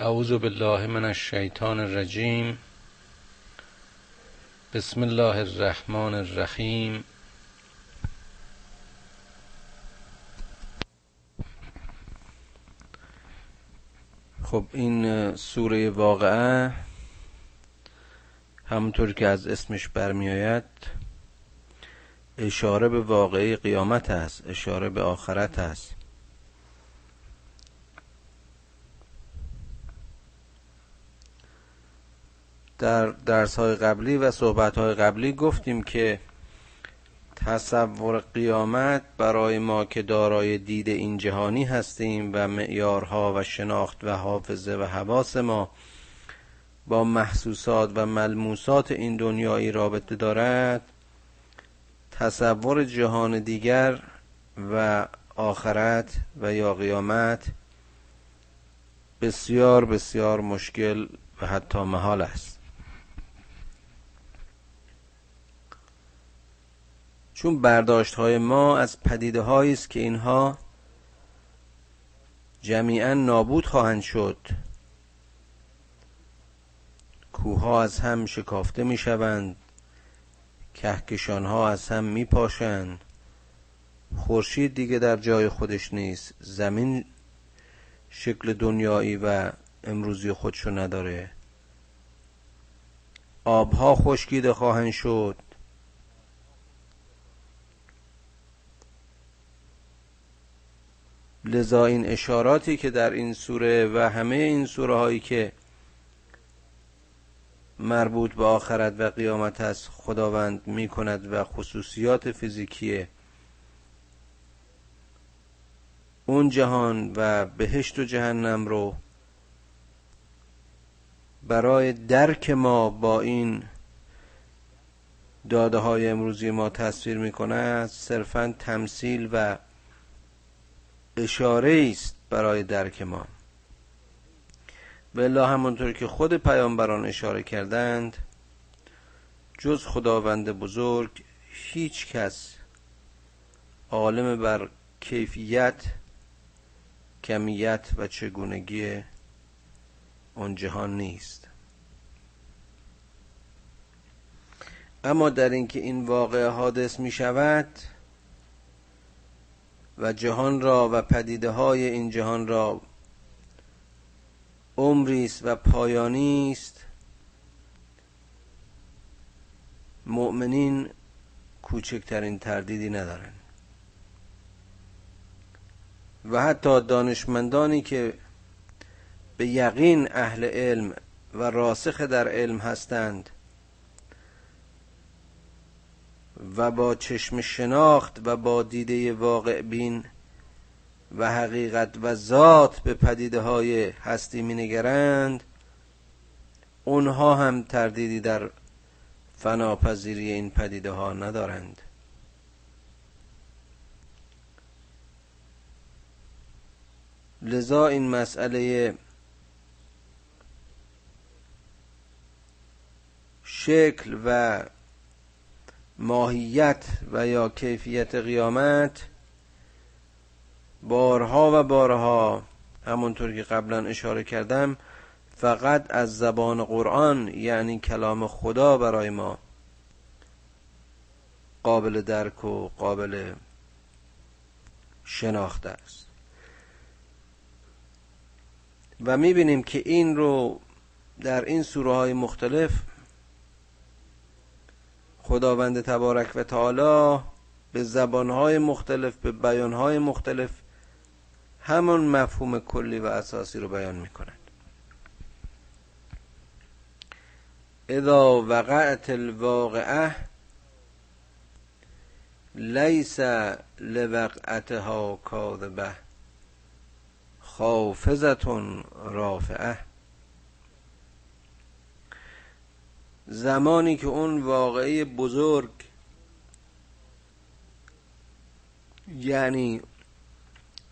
اعوذ بالله من الشیطان الرجیم. بسم الله الرحمن الرحیم. خب این سوره واقعه همونطور که از اسمش برمیآید اشاره به واقعه قیامت است اشاره به آخرت است. در درس های قبلی و صحبت های قبلی گفتیم که تصور قیامت برای ما که دارای دید این جهانی هستیم و معیارها و شناخت و حافظه و حواس ما با محسوسات و ملموسات این دنیایی رابطه دارد تصور جهان دیگر و آخرت و یا قیامت بسیار بسیار مشکل و حتی محال است. چون برداشت های ما از پدیده است که اینها جمیعا نابود خواهند شد. کوها از هم شکافته می شوند کهکشان ها از هم می پاشند خورشید دیگه در جای خودش نیست. زمین شکل دنیایی و امروزی خودشو نداره. آبها خشکیده خواهند شد. لذا این اشاراتی که در این سوره و همه این سوره هایی که مربوط به آخرت و قیامت است خداوند می کند و خصوصیات فیزیکی اون جهان و بهشت و جهنم رو برای درک ما با این داده های امروزی ما تصویر می کند صرفا تمثیل و اشاره است برای درک ما. بلا همونطور که خود پیامبران اشاره کردند جز خداوند بزرگ هیچ کس عالم بر کیفیت کمیت و چگونگی اون جهان نیست. اما در اینکه این واقع حادث می شود و جهان را و پدیده های این جهان را عمری است و پایانی است. مؤمنین کوچکترین تردیدی ندارند و حتی دانشمندانی که به یقین اهل علم و راسخ در علم هستند و با چشم شناخت و با دیده واقع بین و حقیقت و ذات به پدیده های هستی می نگرند اونها هم تردیدی در فناپذیری این پدیده ها ندارند. لذا این مسئله شکل و ماهیت و یا کیفیت قیامت بارها و بارها همونطور که قبلا اشاره کردم فقط از زبان قرآن یعنی کلام خدا برای ما قابل درک و قابل شناخته است. و می‌بینیم که این رو در این سوره های مختلف خداوند تبارک و تعالی به زبانهای مختلف به بیانهای مختلف همون مفهوم کلی و اساسی رو بیان می‌کند اذا وقعت الواقعه لیس لوقعتها کاذبه خافزتون رافعه. زمانی که اون واقعی بزرگ یعنی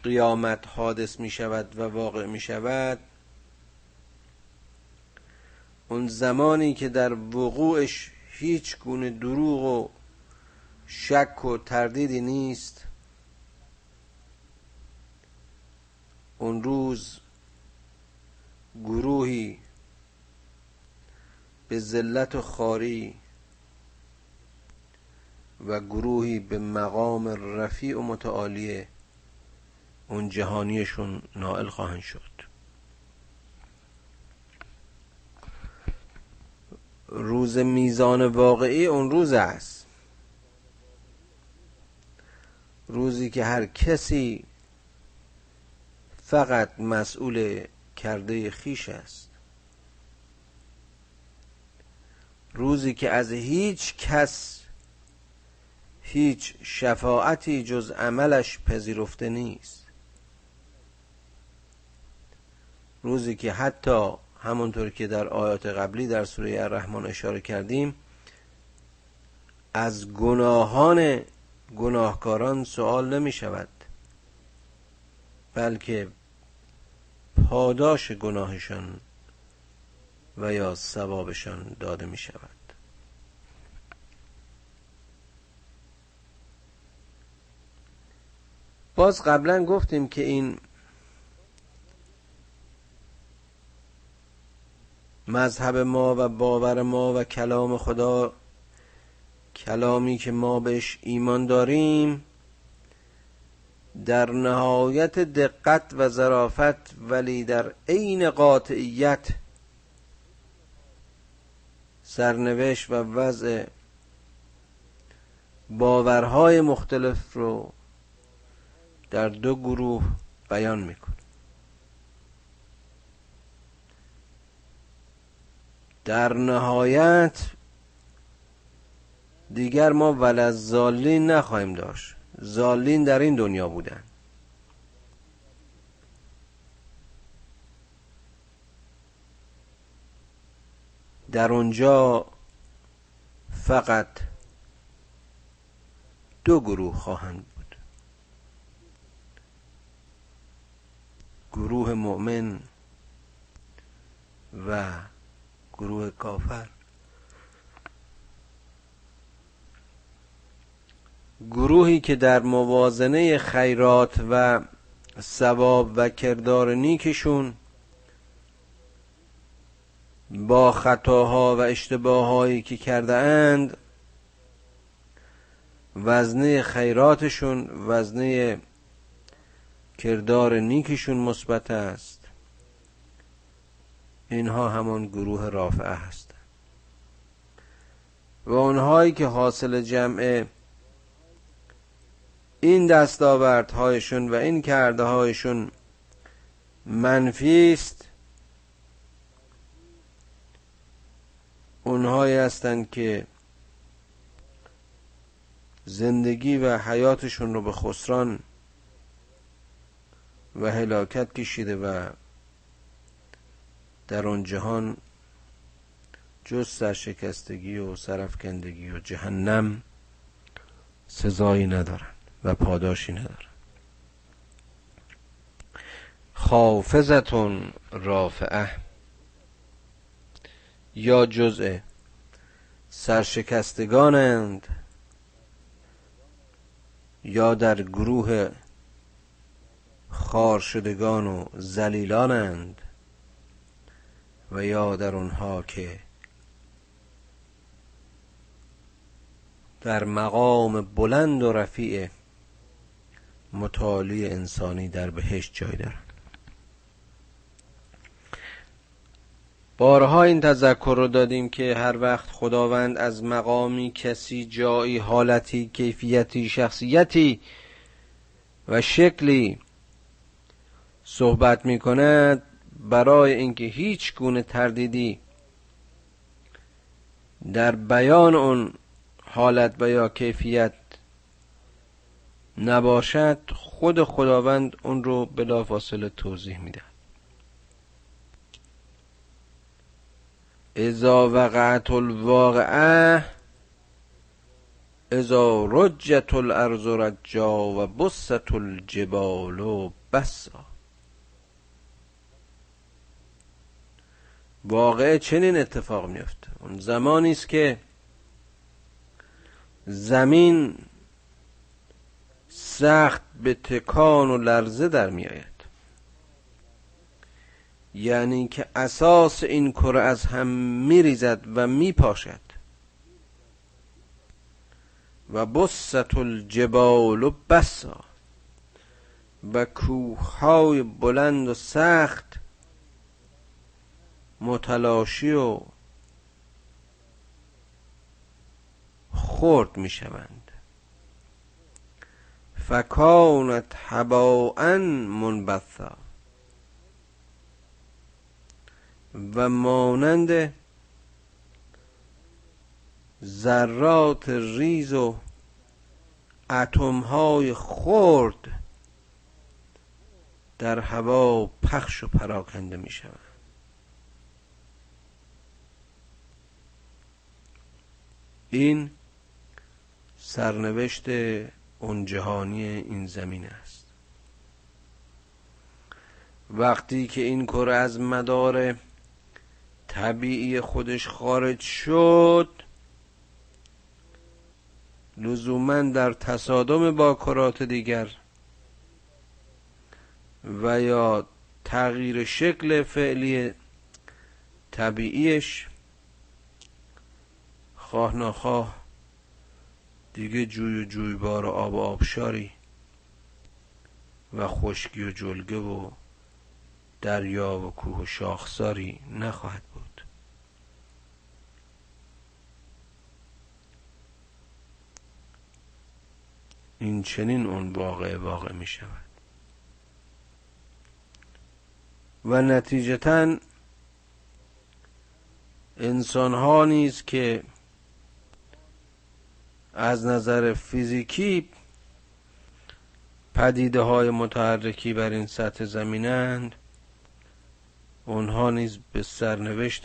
قیامت حادث می شود و واقع می شود اون زمانی که در وقوعش هیچ گونه دروغ و شک و تردیدی نیست اون روز گروه به ذلت و خاری و گروهی به مقام رفیع و متعالی اون جهانیشون نائل خواهند شد. روز میزان واقعی اون روز است. روزی که هر کسی فقط مسئول کرده خیش است. روزی که از هیچ کس هیچ شفاعتی جز عملش پذیرفته نیست. روزی که حتی همونطور که در آیات قبلی در سوره الرحمن اشاره کردیم از گناهان گناهکاران سوال نمی شود بلکه پاداش گناهشان و یا ثوابشان داده می شود باز قبلا گفتیم که این مذهب ما و باور ما و کلام خدا کلامی که ما بهش ایمان داریم در نهایت دقت و ظرافت ولی در عین قاطعیت سرنوشت و وضع باورهای مختلف رو در دو گروه بیان می‌کنه. در نهایت دیگر ما ولزالین نخواهیم داشت. زالین در این دنیا بودن. در اونجا فقط دو گروه خواهند بود. گروه مؤمن و گروه کافر. گروهی که در موازنه خیرات و ثواب و کردار نیکشون با خطاها و اشتباههایی که کرده اند وزنه خیراتشون وزنه کردار نیکشون مثبت است. اینها همان گروه رافعه هستند. و اونهایی که حاصل جمع این دستاوردهایشون و این کرده هایشون منفی است اونهایی هستند که زندگی و حیاتشون رو به خسران و هلاکت کشیده و در آن جهان جز سرشکستگی و سرفکندگی و جهنم سزایی ندارن و پاداشی ندارن. خافزتون رافعه. یا جزء سرشکستگانند یا در گروه خارشدگان و زلیلانند و یا در اونها که در مقام بلند و رفیع متعالی انسانی در بهشت جای دارند. بارها این تذکر رو دادیم که هر وقت خداوند از مقامی کسی جایی حالتی کیفیتی شخصیتی و شکلی صحبت می کند برای اینکه هیچ گونه تردیدی در بیان اون حالت و یا کیفیت نباشد خود خداوند اون رو بلافاصله توضیح میده. اذا وقعت الواقعه اذا رجت الارض رجا و بست الجبال بسا. واقعه چنین اتفاق میفته اون زمانی است که زمین سخت به تکان و لرزه در میآید. یعنی که اساس این کره از هم میریزد و میپاشد. و بست الجبال بسا. و کوههای بلند و سخت متلاشی و خرد می شوند فکانت هباء منبثا. و مانند ذرات ریز و اتم های خرد در هوا پخش و پراکنده می شود این سرنوشت اون جهانی این زمین است. وقتی که این کره از مدار طبیعی خودش خارج شد لزوما در تصادم با کرات دیگر و یا تغییر شکل فعلی طبیعیش خواه نخواه دیگه جوی و جویبار و آب آبشاری و خشکی و جلگه و دریا و کوه و شاخساری نخواهد بود این چنین اون واقع واقع می شود و نتیجتا انسان ها نیز که از نظر فیزیکی پدیده های متحرکی بر این سطح زمینند اونها نیز به سرنوشت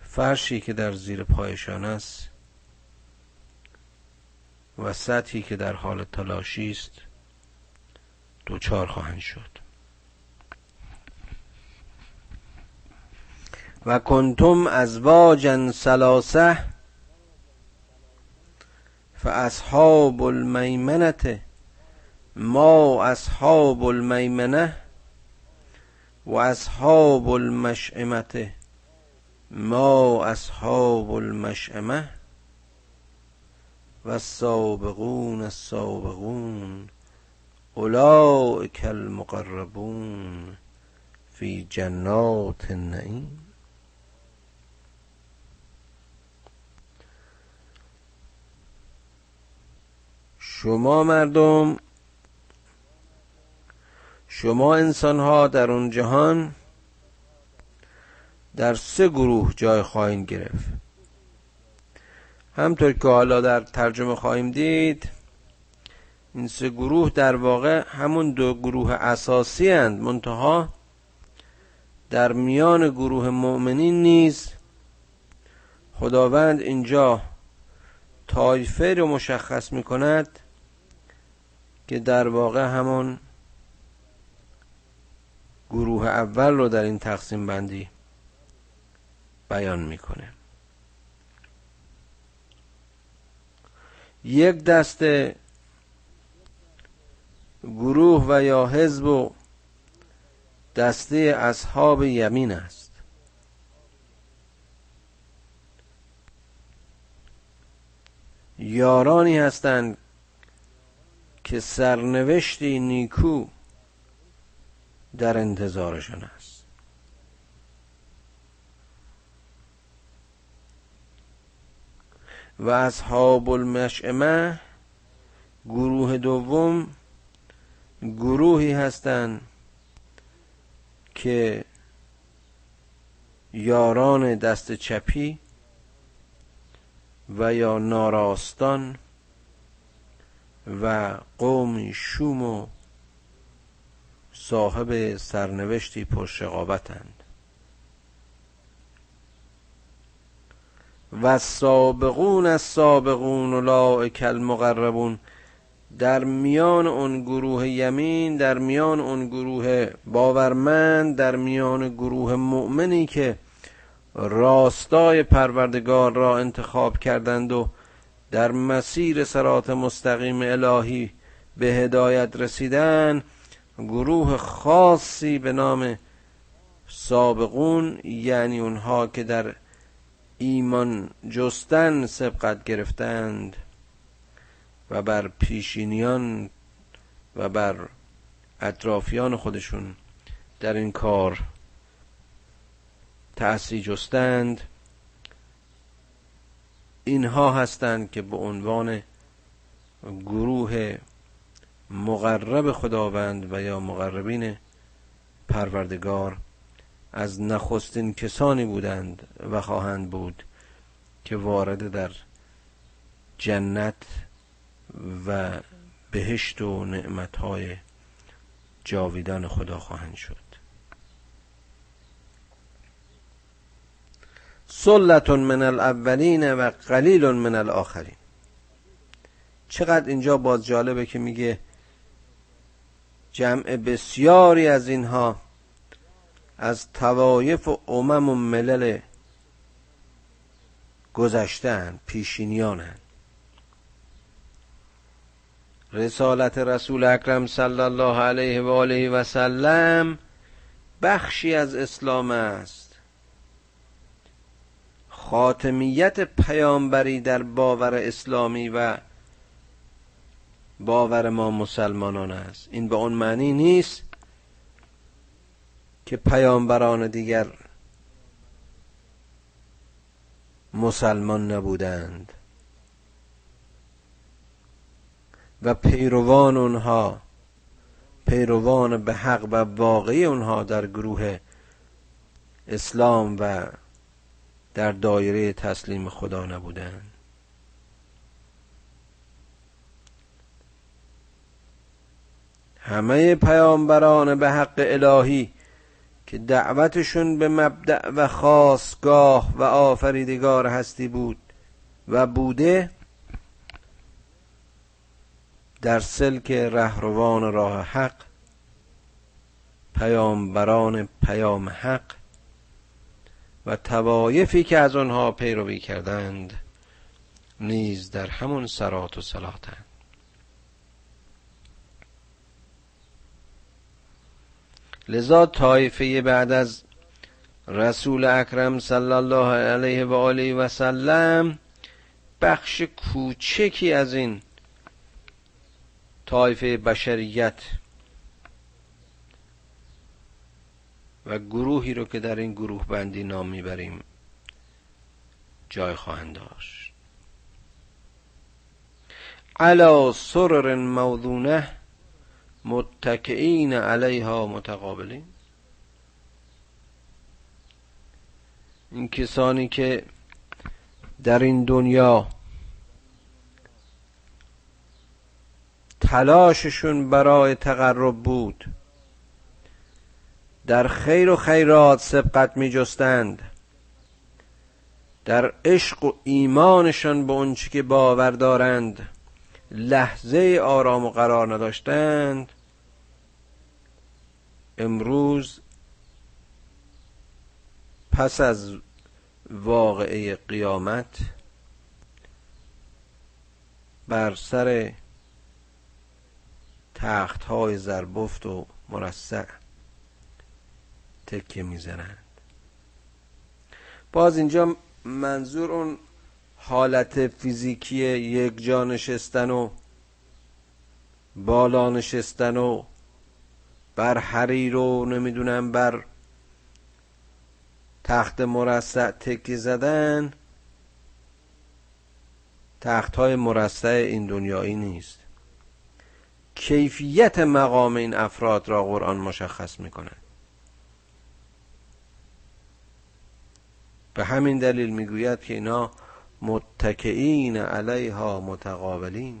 فرشی که در زیر پایشان است و سطحی که در حال تلاشی است دوچار خواهند شد. و کنتم ازواجا سلاسه فاصحاب المیمنه ما اصحاب المیمنه و اصحاب المشعمه ما اصحاب المشعمه و السابقون السابقون اولئک المقربون فی جنات النعیم. شما مردم شما انسان ها در اون جهان در سه گروه جای خواهیم گرفت. همطور که حالا در ترجمه خواهیم دید این سه گروه در واقع همون دو گروه اساسی هند منتها در میان گروه مؤمنین نیز خداوند اینجا طایفه رو مشخص می کند که در واقع همون گروه اول رو در این تقسیم بندی بیان می‌کنه. یک دسته گروه و یا حزب و دسته اصحاب یمین است. یارانی هستند که سرنوشتی نیکو در انتظارشان است و اصحاب المشعمه گروه دوم گروهی هستند که یاران دست چپی و یا ناراستان و قومی شوم و صاحب سرنوشتی پرشقابتند و سابقون از سابقون اولئک المقربون. در میان اون گروه یمین در میان اون گروه باورمند در میان گروه مؤمنی که راستای پروردگار را انتخاب کردند و در مسیر سرات مستقیم الهی به هدایت رسیدن گروه خاصی به نام سابقون یعنی اونها که در ایمان جستن سبقت گرفتند و بر پیشینیان و بر اطرافیان خودشون در این کار تأثیر جستند. اینها هستند که به عنوان گروه مقرب خداوند و یا مقربین پروردگار از نخستین کسانی بودند و خواهند بود که وارد در جنت و بهشت و نعمتهای جاویدان خدا خواهند شد. سلت من الاولین و قلیل من الاخرین. چقدر اینجا باز جالبه که میگه جمع بسیاری از اینها از توایف و امم و ملل گذشتن پیشینیانن رسالت رسول اکرم صلی الله علیه و آله و سلم بخشی از اسلام است. خاتمیت پیامبری در باور اسلامی و باور ما مسلمانان است. این به اون معنی نیست که پیامبران دیگر مسلمان نبودند و پیروان اونها پیروان به حق و واقعی اونها در گروه اسلام و در دایره تسلیم خدا نبودند. همه پیامبران به حق الهی که دعوتشون به مبدع و خاصگاه و آفریدگار هستی بود و بوده در سلک رهروان راه حق پیامبران پیام حق و توایفی که از آنها پیروی کردند نیز در همون سرات و صلاتند لذا طایفه بعد از رسول اکرم صلی الله علیه و آله و سلم بخش کوچکی از این طایفه بشریت و گروهی رو که در این گروه بندی نام می‌بریم جای خواهند داشت. علا سرر موضونه متکئین علیها متقابلین. این کسانی که در این دنیا تلاششون برای تقرب بود در خیر و خیرات سبقت می جستند در عشق و ایمانشان به اونچه که باور دارند لحظه آرام و قرار نداشتند. امروز پس از واقعه قیامت بر سر تخت های زربفت و مرصع تکیه می‌زنند. باز اینجا منظور اون حالت فیزیکی یک جا نشستن و بالا نشستن و بر حریر و نمی‌دونم بر تخت مرصع تکی زدن. تخت های مرصع این دنیایی نیست. کیفیت مقام این افراد را قرآن مشخص می‌کنه به همین دلیل می‌گوید که اینا متکئین علیها متقابلین.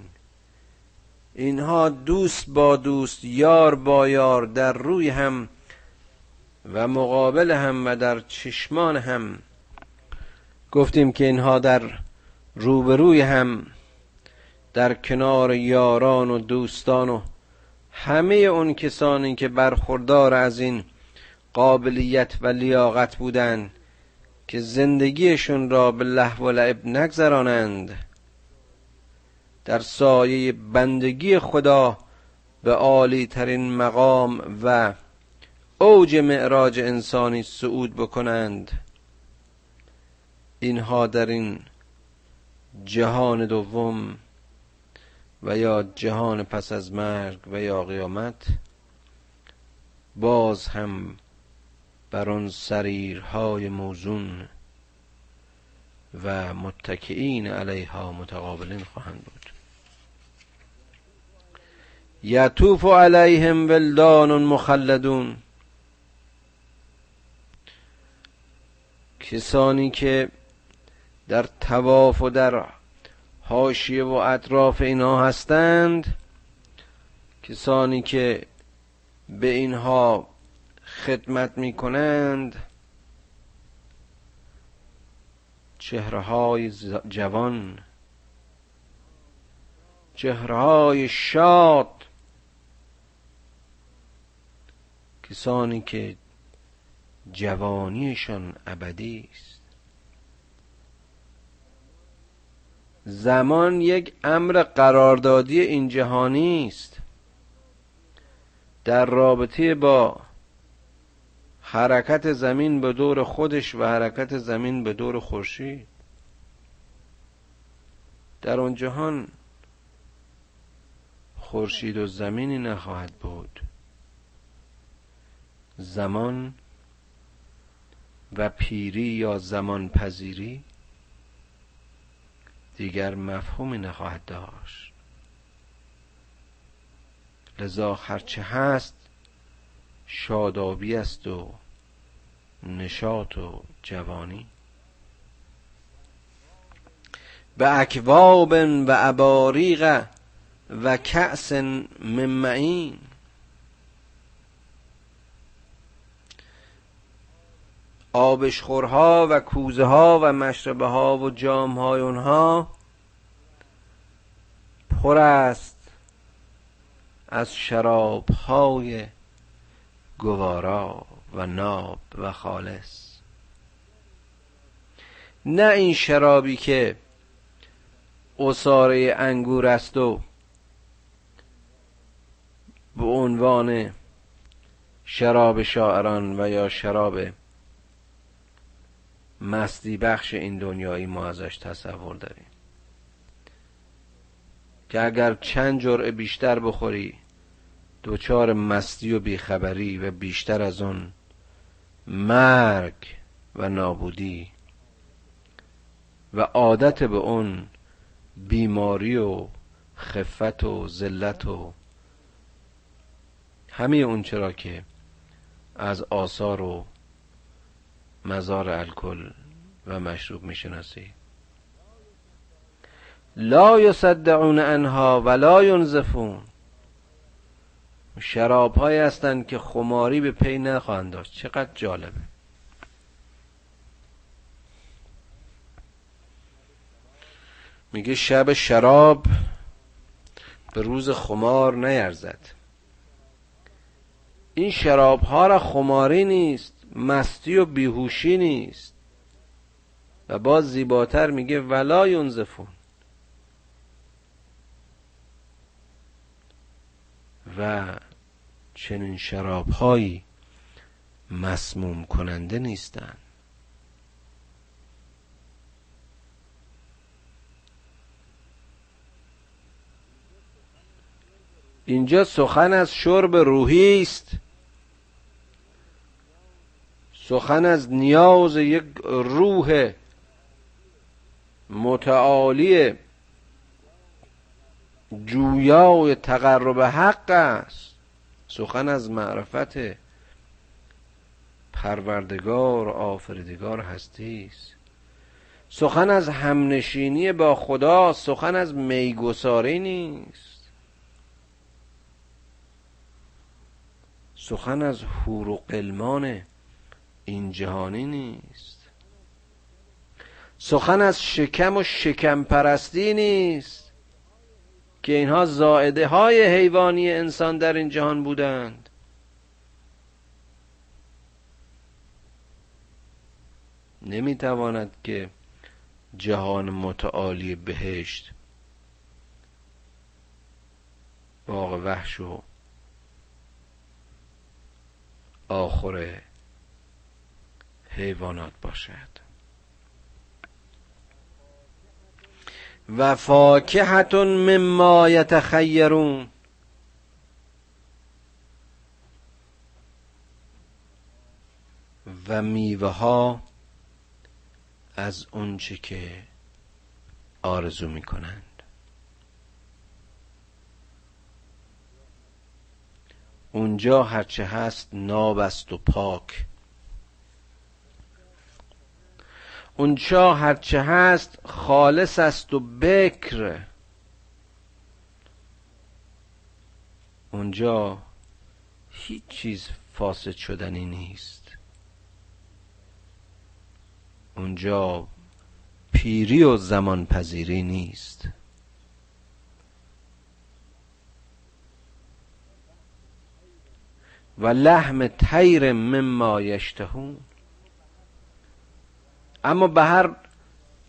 اینها دوست با دوست یار با یار در روی هم و مقابل هم و در چشمان هم. گفتیم که اینها در روبروی هم در کنار یاران و دوستان و همه اون کسانی که برخوردار از این قابلیت و لیاقت بودند که زندگیشون را به لحو و لعب نگذرانند. در سایه بندگی خدا به عالی ترین مقام و اوج معراج انسانی صعود بکنند. اینها در این جهان دوم و یا جهان پس از مرگ و یا قیامت باز هم بر آن سریرهای موزون و متکئین علیها متقابلین خواهند بود. یطوف علیهم ولدان مخلدون. کسانی که در تواف و در حاشیه و اطراف اینها هستند کسانی که به اینها خدمت می کنند چهره های جوان چهره های شاد. کسانی که جوانیشان ابدی است. زمان یک امر قراردادی این جهانی است. در رابطه با حرکت زمین به دور خودش و حرکت زمین به دور خورشید. در آن جهان خورشید و زمینی نخواهد بود. زمان و پیری یا زمان پذیری دیگر مفهومی نخواهد داشت. لذا هرچه هست شادابی است و نشاط و جوانی. به اکواب و اباریق و کأس من معین. آبشخورها و کوزه ها و مشربه ها و جام های اونها پر است از شراب های گوارا و ناب و خالص. نه این شرابی که اصاره انگور است و به عنوان شراب شاعران و یا شراب مستی بخش این دنیایی ما ازش تصور داریم. که اگر چند جرعه بیشتر بخوری دوچار مستی و بیخبری و بیشتر از اون مرگ و نابودی و عادت به اون بیماری و خفت و ذلت و همه اون چرا که از آثار و مزار الکل و مشروب می‌شناسی. لا یصدعون انها ولا ینزفون. شراب های هستند که خماری به پی نخواهند داشت. چقدر جالبه. میگه شب شراب به روز خمار نیرزد. این شراب ها را خماری نیست مستی و بیهوشی نیست. و باز زیباتر میگه ولا ینزفون. و چنین شراب هایی مسموم کننده نیستند اینجا سخن از شرب روحی است. سخن از نیاز یک روح متعالی جویای تقرب حق است. سخن از معرفت پروردگار آفریدگار هستی است سخن از همنشینی با خدا سخن از میگساری نیست. سخن از حور و قلمان این جهانی نیست. سخن از شکم و شکم پرستی نیست که اینها زائده های حیوانی انسان در این جهان بودند. نمی‌تواند که جهان متعالی بهشت باغ وحش و آخر حیوانات باشد. و فاکهت مما یتخیرون. و میوه ها از اونچه که آرزو می‌کنند. اونجا هرچه هست ناب است و پاک. اونجا هرچه هست خالص است و بکر. اونجا هیچ چیز فاسد شدنی نیست. اونجا پیری و زمان پذیری نیست. و لحم تیر مما یشتهون. اما به هر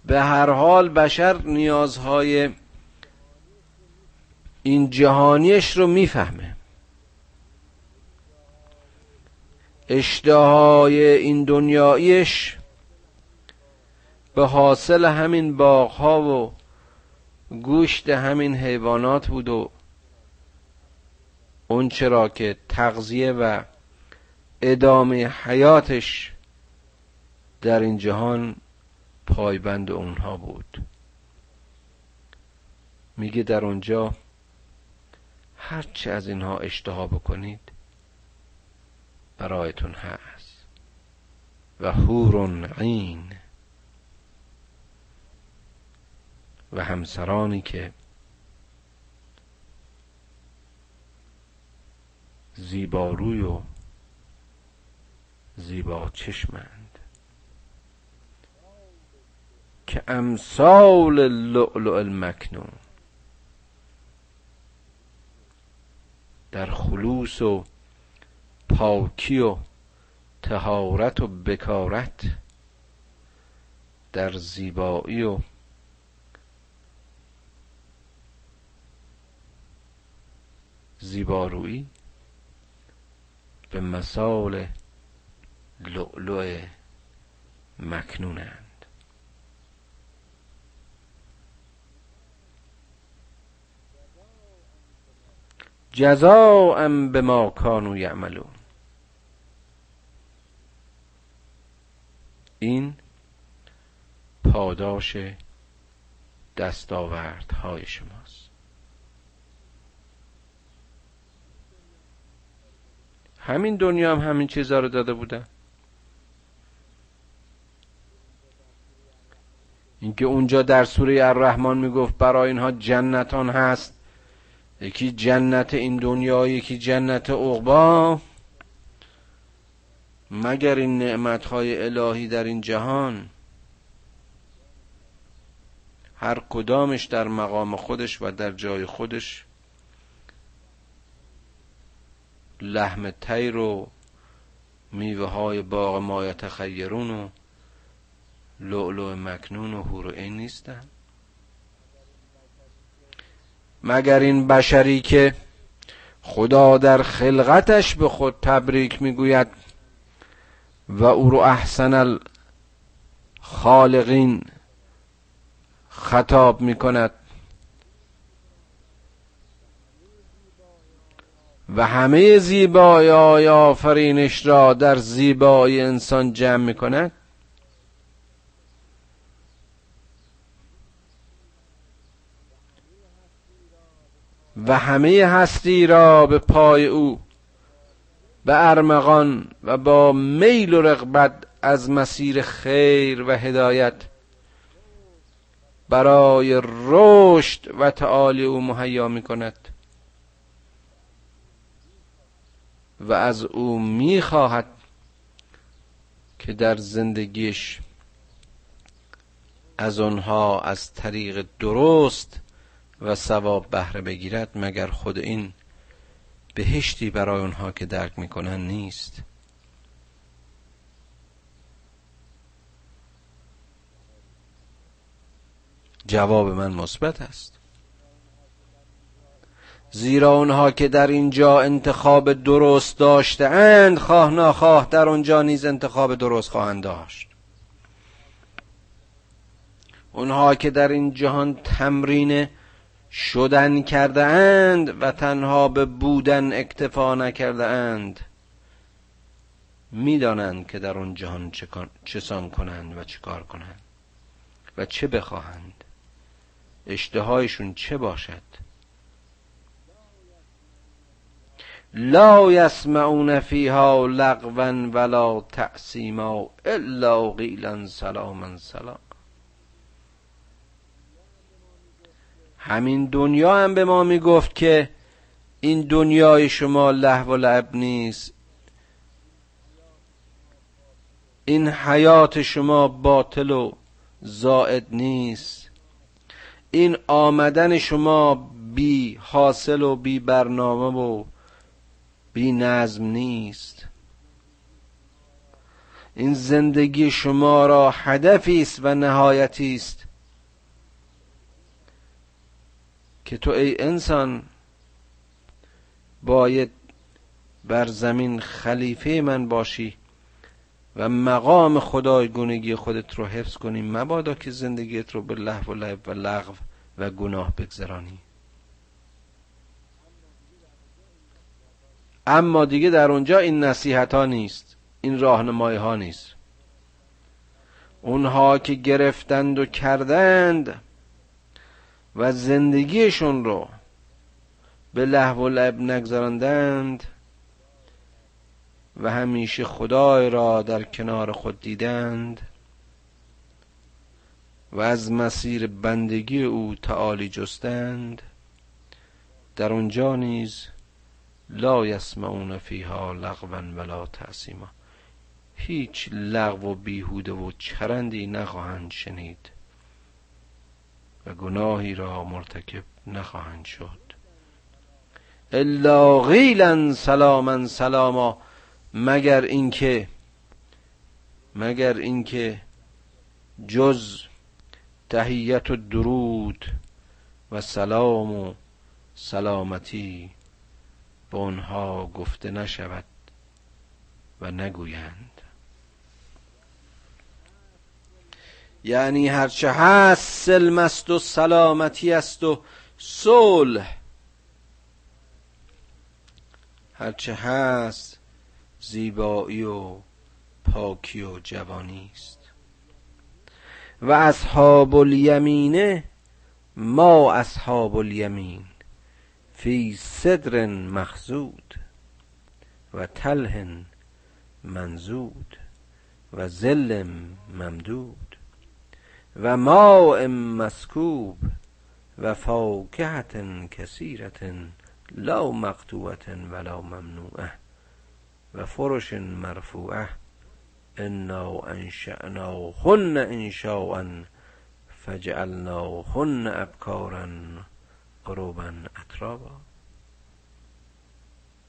به هر حال بشر نیازهای این جهانیش رو می‌فهمه. اشتهای این دنیاییش به حاصل همین باغها و گوشت همین حیوانات بود و اون چرا که تغذیه و ادامه حیاتش در این جهان پایبند اونها بود. میگه در اونجا هرچه از اینها اشتها بکنید برایتون هست. و هورون عین و همسرانی که زیباروی و زیبا چشمند. که امثال اللؤلؤ المکنون در خلوص و پاکی و تهارت و بکارت در زیبایی و زیبارویی به مثال لؤلؤ مکنونند جزاء به ما کانوا یعملون این پاداش دستاوردهای شماست. همین دنیا هم همین چیزها رو داده بودن. اینکه اونجا در سوره الرحمن می‌گفت برای اینها جنتان هست. یکی جنت این دنیا یکی جنت عقبا. مگر این نعمتهای الهی در این جهان؟ هر کدامش در مقام خودش و در جای خودش. لحم تیر و میوه های باغ مایت خیرون و لؤلؤ مکنون و هور این نیستن. مگر این بشری که خدا در خلقتش به خود تبریک می‌گوید و او رو احسن الخالقین خطاب می‌کند و همه زیبایی آفرینش را در زیبایی انسان جمع می کند و همه هستی را به پای او به ارمغان و با میل و رغبت از مسیر خیر و هدایت برای رشد و تعالی او مهیا می کند. و از او می‌خواهد که در زندگیش از آنها از طریق درست و ثواب بهره بگیرد مگر خود این بهشتی برای آنها که درک می‌کنن نیست؟ جواب من مثبت است. زیرا اونها که در اینجا انتخاب درست داشتهاند خواه ناخواه در اونجا نیز انتخاب درست خواهند داشت. اونها که در این جهان تمرین شدن کرده اند و تنها به بودن اکتفا نکرده اند می‌دانند که در اون جهان چه سان کنند و چه کار کنند و چه بخواهند. اشتهایشون چه باشد؟ لا یسمعون فیها لغوا ولا تعصیما الا قیلا سلاما سلام. همین دنیا هم به ما می‌گفت که این دنیای شما لحو و لعب نیست. این حیات شما باطل و زائد نیست. این آمدن شما بی حاصل و بی برنامه و بی نظم نیست. این زندگی شما را هدفی است و نهایتی است که تو ای انسان باید بر زمین خلیفه من باشی و مقام خدای گونگی خودت رو حفظ کنی مبادا که زندگیت رو به لحو و لعب و لغو و گناه بگذرانی. اما دیگه در اونجا این نصیحت ها نیست این راهنمایی ها نیست. اونها که گرفتند و کردند و زندگیشون رو به لحو و لعب نگذراندند و همیشه خدای را در کنار خود دیدند و از مسیر بندگی او تعالی جستند. در اونجا نیز لا یسمعون فیها لغوا ولا تعصیما هیچ لغو و بیهوده و چرندی نخواهند شنید. و گناهی را مرتکب نخواهند شد. الا غیلا سلاما سلاما مگر اینکه مگر اینکه جز تهیت و درود و سلام و سلامتی به آنها گفته نشود و نگویند. یعنی هرچه هست سلم است و سلامتی است و صلح. هرچه هست زیبایی و پاکی و جوانی است. و اصحاب الیمینه ما اصحاب الیمین فی صدر مخزود و تله منزود و زل ممدود. و ماء مسکوب و فاکهت کثیرت لا مقطوعت ولا ممنوعه و فرش مرفوعه انا انشأناهن انشاء فجعلناهن ابکارا قروبا اترابا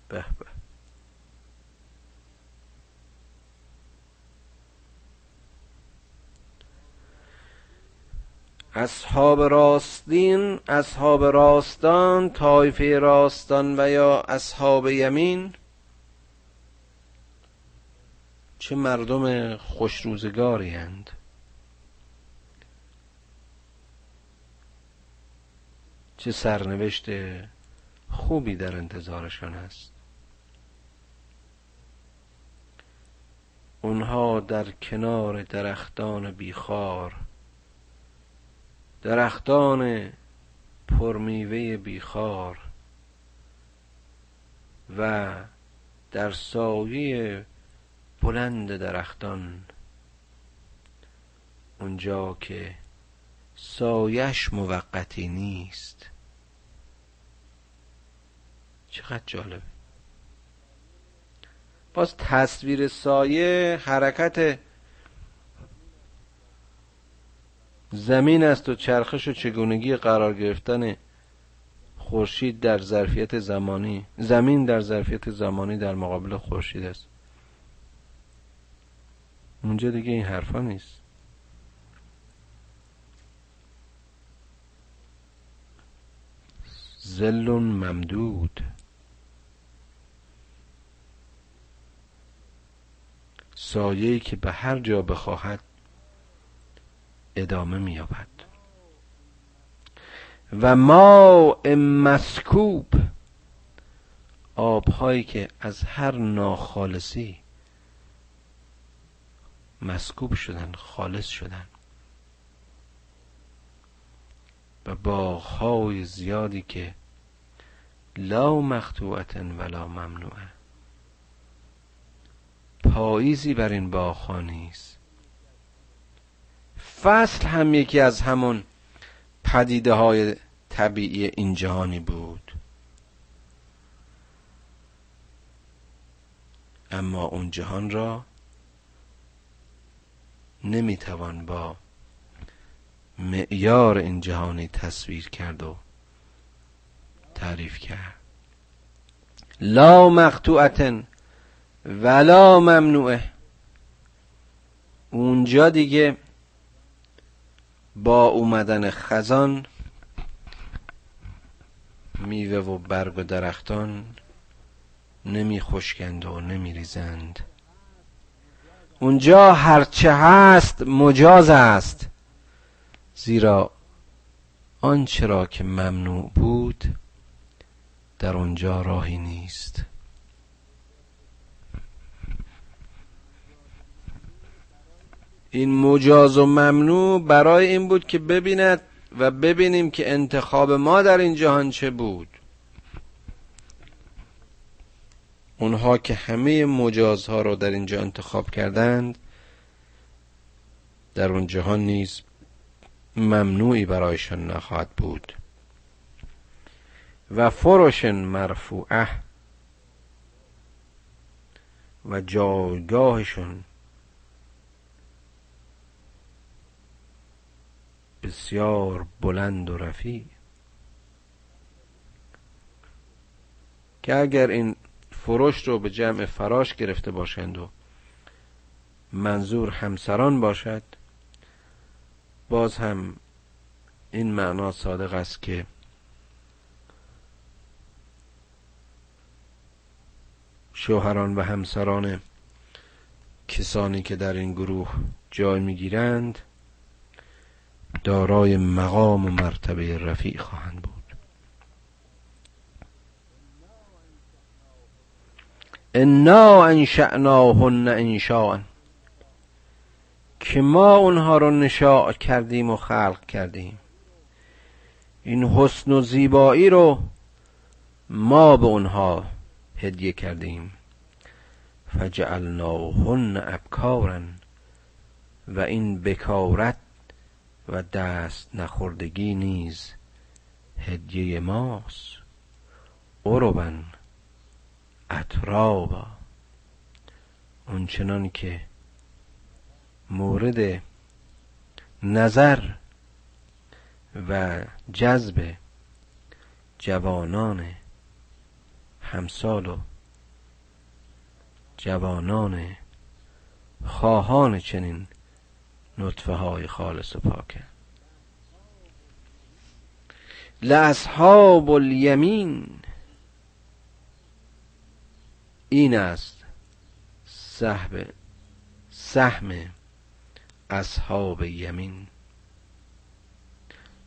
به به اصحاب راستین اصحاب راستان طایفه راستان و یا اصحاب یمین. چه مردم خوش روزگاری هند. چه سرنوشت خوبی در انتظارشان است اونها در کنار درختان بیخار درختان پرمیوه بیخار و در سایه بلند درختان. اونجا که سایش موقتی نیست. چقدر جالبه. باز تصویر سایه حرکت زمین است و چرخش و چگونگی قرار گرفتن خورشید در ظرفیت زمانی زمین در ظرفیت زمانی در مقابل خورشید است. اونجا دیگه این حرفا نیست. زل ممدود. سایه‌ای که به هر جا بخواهد ادامه مییابد. و ما مسکوب آبهایی که از هر ناخالصی مسکوب شدن خالص شدن. و باغهای زیادی که لا مقطوعتن ولا ممنوعه. پاییزی بر این باغها نیست. فصل هم یکی از همون پدیده های طبیعی این جهانی بود. اما اون جهان را نمی‌توان با معیار این جهانی تصویر کرد و تعریف کرد. لا مقطوعتن ولا ممنوعه. اونجا دیگه با اومدن خزان میوه و برگ و درختان نمی خشکند و نمی ریزند اونجا هرچه هست مجاز است زیرا آنچه را که ممنوع بود در اونجا راهی نیست. این مجاز و ممنوع برای این بود که ببیند و ببینیم که انتخاب ما در این جهان چه بود. اونها که همه مجازها را در اینجا انتخاب کردند در اون جهان نیز ممنوعی برایشان نخواهد بود. و فرش مرفوعه و جایگاهشون بسیار بلند و رفیع. که اگر این فروش رو به جمع فراش گرفته باشند و منظور همسران باشد باز هم این معنا صادق است که شوهران و همسران کسانی که در این گروه جای می‌گیرند دارای مقام و مرتبه رفیع خواهند بود. انا انشعناهن انشاء که ما اونها رو نشاع کردیم و خلق کردیم. این حسن و زیبایی رو ما به اونها هدیه کردیم. فجعلناهن ابکارا و این بکارت و دست نخوردگی نیز هدیه ماست. اروبن اطرابا. اونچنان که مورد نظر و جذب جوانان همسال و جوانان خواهان چنین نطفه های خالص و پاکه لاصحاب الیمین. این است سهم سهم اصحاب یمین.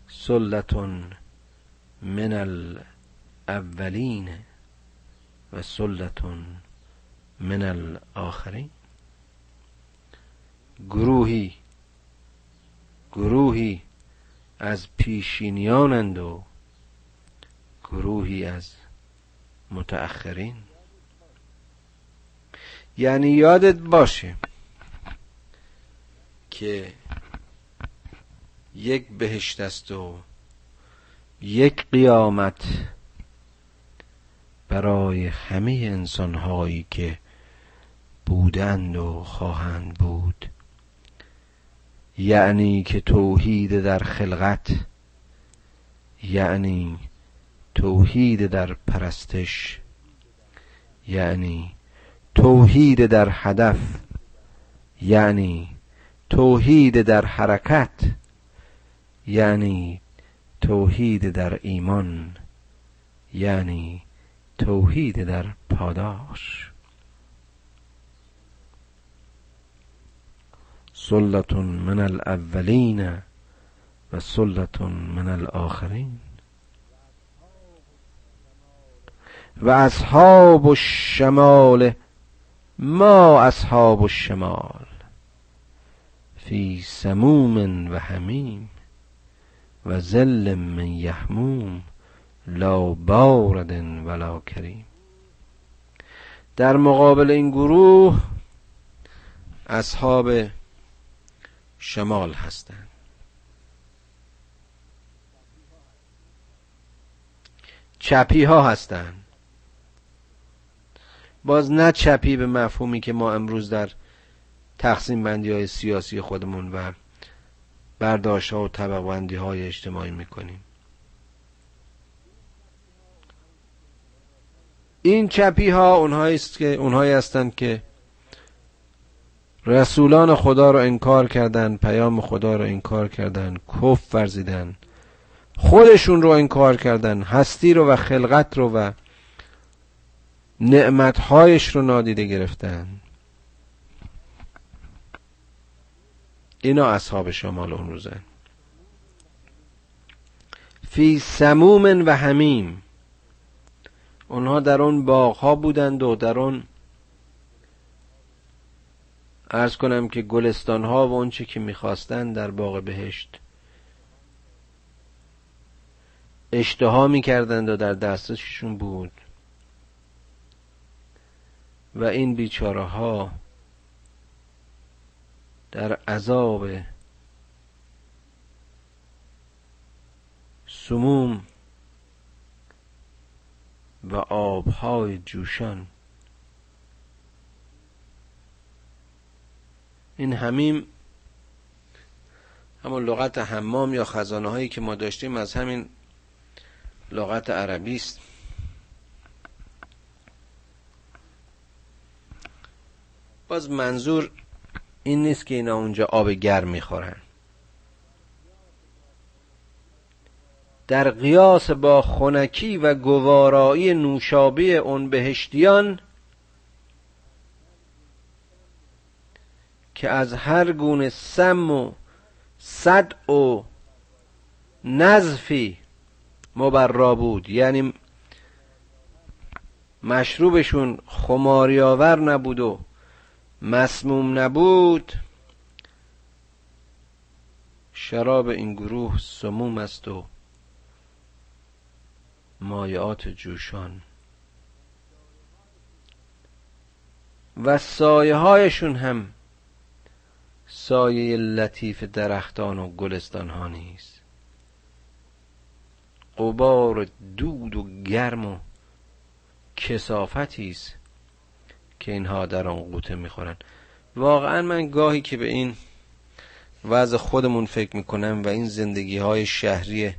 سلتون من الاولین و سلتون من الاخرین. گروهی گروهی از پیشینیانند و گروهی از متأخرین. یعنی یادت باشه که یک بهشت است و یک قیامت برای همه انسان هایی که بودند و خواهند بود. یعنی که توحید در خلقت یعنی توحید در پرستش یعنی توحید در هدف یعنی توحید در حرکت یعنی توحید در ایمان یعنی توحید در پاداش. سلتون من الاولین و سلتون من الاخرین. و اصحاب الشمال ما اصحاب الشمال. فی سموم و همیم و زل من یحموم لا بارد ولا کریم. در مقابل این گروه اصحاب شمال هستند. چپی ها هستند. باز نه چپی به مفهومی که ما امروز در تقسیم بندی های سیاسی خودمون و برداشت ها و طبق بندی های اجتماعی می‌کنیم. این چپی ها اونهایی است که اونهایی هستند که رسولان خدا رو انکار کردن پیام خدا رو انکار کردن کف ورزیدن خودشون رو انکار کردن هستی رو و خلقت رو و نعمتهایش رو نادیده گرفتن اینا اصحاب شمال اون روزن. فی سموم و همیم اونها در اون باغ ها بودند و در اون ارز کنم که گلستان ها و اونچه که می‌خواستند در باغ بهشت. اشتها می‌کردند و در دستشون بود. و این بیچاره ها در عذاب سموم و آبهای جوشان این همیم همون لغت حمام یا خزانه هایی که ما داشتیم از همین لغت عربی است. باز منظور این نیست که اینا اونجا آب گرم می‌خورن. در قیاس با خونکی و گوارایی نوشابه اون بهشتیان که از هر گونه سم و صد و نزفی مبرا بود. یعنی مشروبشون خماریاور نبود و مسموم نبود. شراب این گروه سموم است و مایعات جوشان. و سایه هایشون هم سایه لطیف درختان و گلستان ها نیست. قبار دود و گرم و کسافتی است که اینها در آن قوطه می‌خورن. واقعا من گاهی که به این وضع خودمون فکر می‌کنم و این زندگی های شهری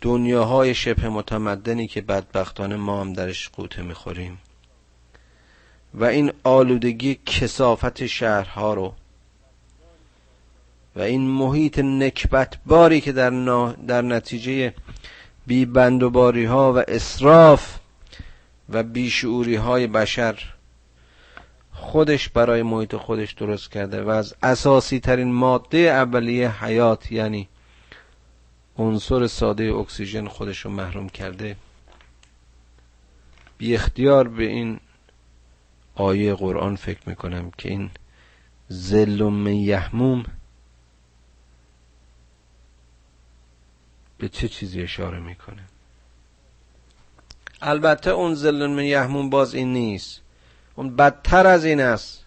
دنیاهای شبه متمدنی که بدبختانه ما هم درش قوطه می‌خوریم و این آلودگی کسافت شهرها رو و این محیط نکبتباری که در, در نتیجه بی بندوباری ها و اصراف و بیشعوری های بشر خودش برای محیط خودش درست کرده و از اساسی ترین ماده اولیه حیات یعنی عنصر ساده اکسیژن خودش رو محروم کرده بی اختیار به این آیه قرآن فکر می‌کنم که این زلم یحموم به چه چیزی اشاره می‌کنه؟ البته اون زلم یحموم باز این نیست. اون بدتر از این است.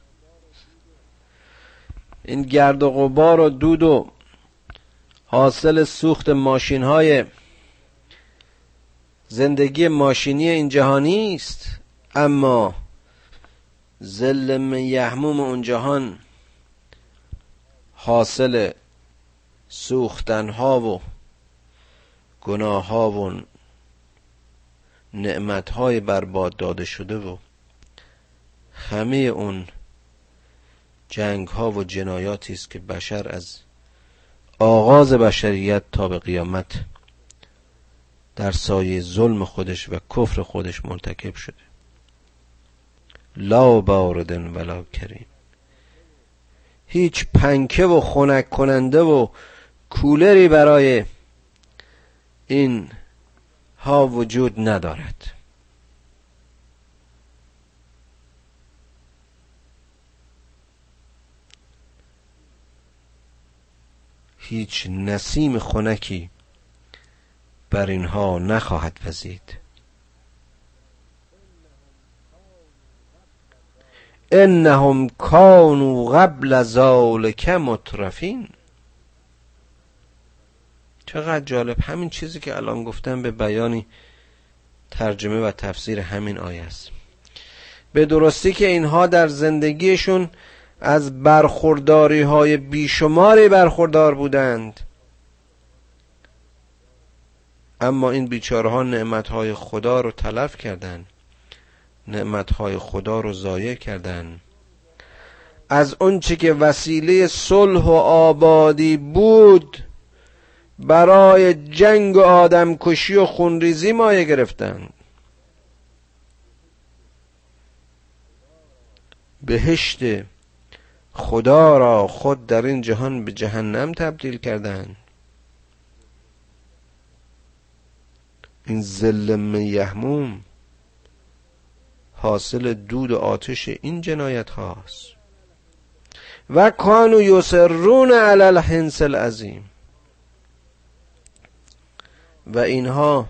این گرد و غبار و دود و حاصل سوخت ماشین های زندگی ماشینی این جهانی است. اما زلم یحموم اون جهان حاصل سوختن ها و گناه ها و نعمت های برباد داده شده و همه اون جنگ ها و جنایاتی است که بشر از آغاز بشریت تا به قیامت در سایه ظلم خودش و کفر خودش مرتکب شده. لا باردن ولا کریم. هیچ پنکه و خنک کننده و کولری برای این ها وجود ندارد. هیچ نسیم خنکی بر اینها نخواهد وزید انهم کانوا قبل ذلک مترفین. چقدر جالب. همین چیزی که الان گفتم به بیانی ترجمه و تفسیر همین آیه است. به درستی که اینها در زندگیشون از برخورداری های بیشماری برخوردار بودند. اما این بیچاره ها نعمت های خدا رو تلف کردند. نعمت های خدا رو ضایع کردند. از اونچه که وسیله صلح و آبادی بود برای جنگ و آدم کشی و خونریزی مایه گرفتند بهشت خدا را خود در این جهان به جهنم تبدیل کردند. این ظلم یهموم حاصل دود و آتش این جنایت هاست. و کانو یسرون علی الحنس العظیم. و اینها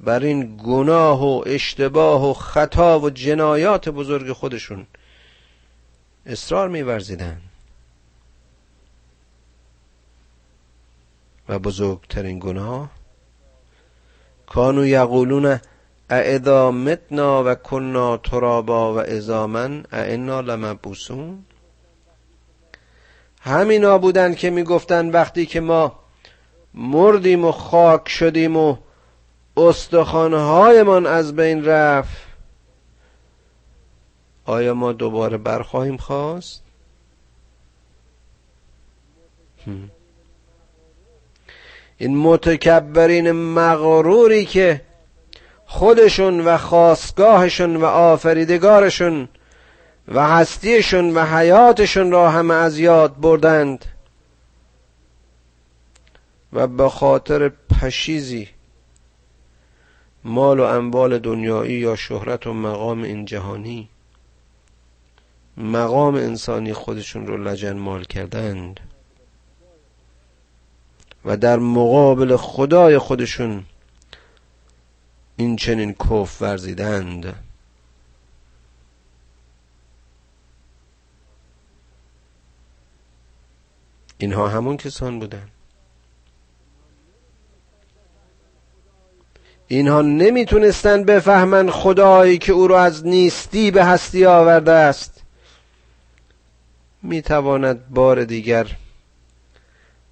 بر این گناه و اشتباه و خطا و جنایات بزرگ خودشون اصرار میورزیدن. و بزرگترین گناه کانو یقولون اعدا متنا و کنا ترابا و ازامن اعنا لمبوسون همینا بودن که می‌گفتن وقتی که ما مردیم و خاک شدیم و استخوانهایمان از بین رفت. آیا ما دوباره برخواهیم خواست؟ این متکبرین مغروری که خودشون و خواستگاهشون و آفریدگارشون و هستیشون و حیاتشون را همه از یاد بردند. و به خاطر پشیزی مال و اموال دنیایی یا شهرت و مقام این جهانی مقام انسانی خودشون رو لجن مال کردند و در مقابل خدای خودشون این چنین کف ورزیدند. اینها همون کسان بودند اینها نمی‌تونستن بفهمن خدایی که او را از نیستی به هستی آورده است. می‌تواند بار دیگر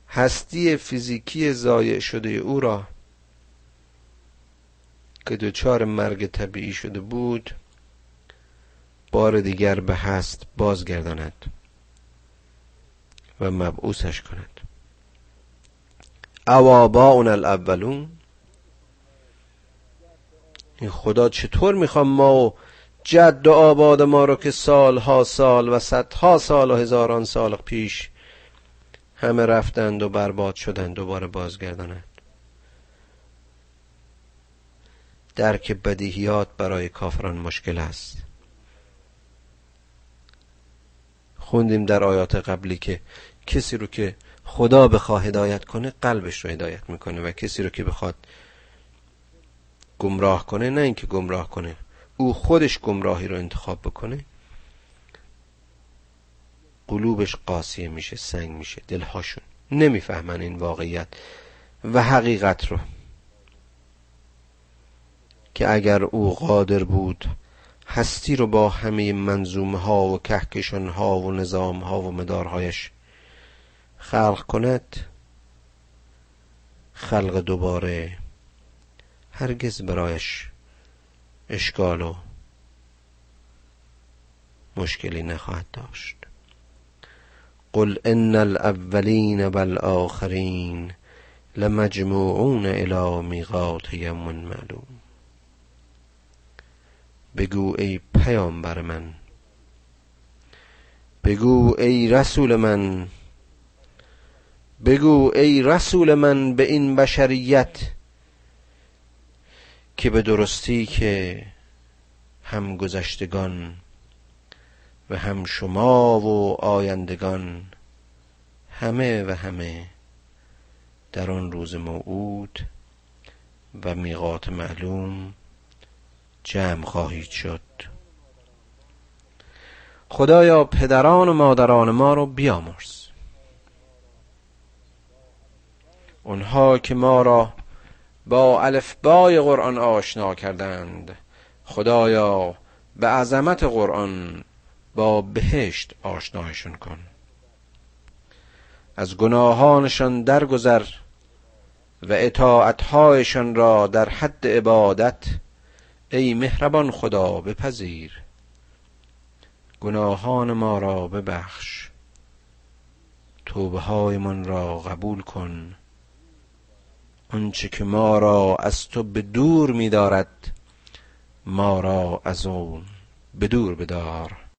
هستی فیزیکی ضایع شده او را که دچار مرگ طبیعی شده بود بار دیگر به هست بازگرداند و مبعوثش کند. اواباون الاولون؟ این خدا چطور می‌خوام ما و جد و آباد ما رو که سالها سال و صدها سال و هزاران سال پیش همه رفتند و برباد شدند دوباره بازگردانند. درک بدیهیات برای کافران مشکل است. خوندیم در آیات قبلی که کسی رو که خدا بخواه هدایت کنه قلبش رو هدایت می‌کنه و کسی رو که بخواد گمراه کنه نه اینکه گمراه کنه. او خودش گمراهی رو انتخاب بکنه. قلوبش قاسیه میشه سنگ میشه دلهاشون. نمی‌فهمن این واقعیت و حقیقت رو. که اگر او قادر بود هستی رو با همه منظومه ها و کهکشان ها و نظام ها و مدارهایش خلق کند خلق دوباره هرگز برایش اشکال و مشکلی نخواهد داشت. قل ان الاولین والآخرین لمجموعون الى میقات یم معلوم. بگو ای پیامبر من. بگو ای رسول من. بگو ای رسول من به این بشریت که به درستی که هم گذشتگان و هم شما و آیندگان همه و همه در آن روز موعود و میقات معلوم جمع خواهید شد. خدایا پدران و مادران ما رو بیامرز. اونها که ما را با الفبای قرآن آشنا کردند. خدایا به عظمت قرآن با بهشت آشنایشون کن. از گناهانشان درگذر و اطاعتهایشان را در حد عبادت ای مهربان خدا بپذیر. گناهان ما را ببخش. توبه هایمان را قبول کن. آنچه که ما را از تو به دور می دارد ما را از اون به دور بدار.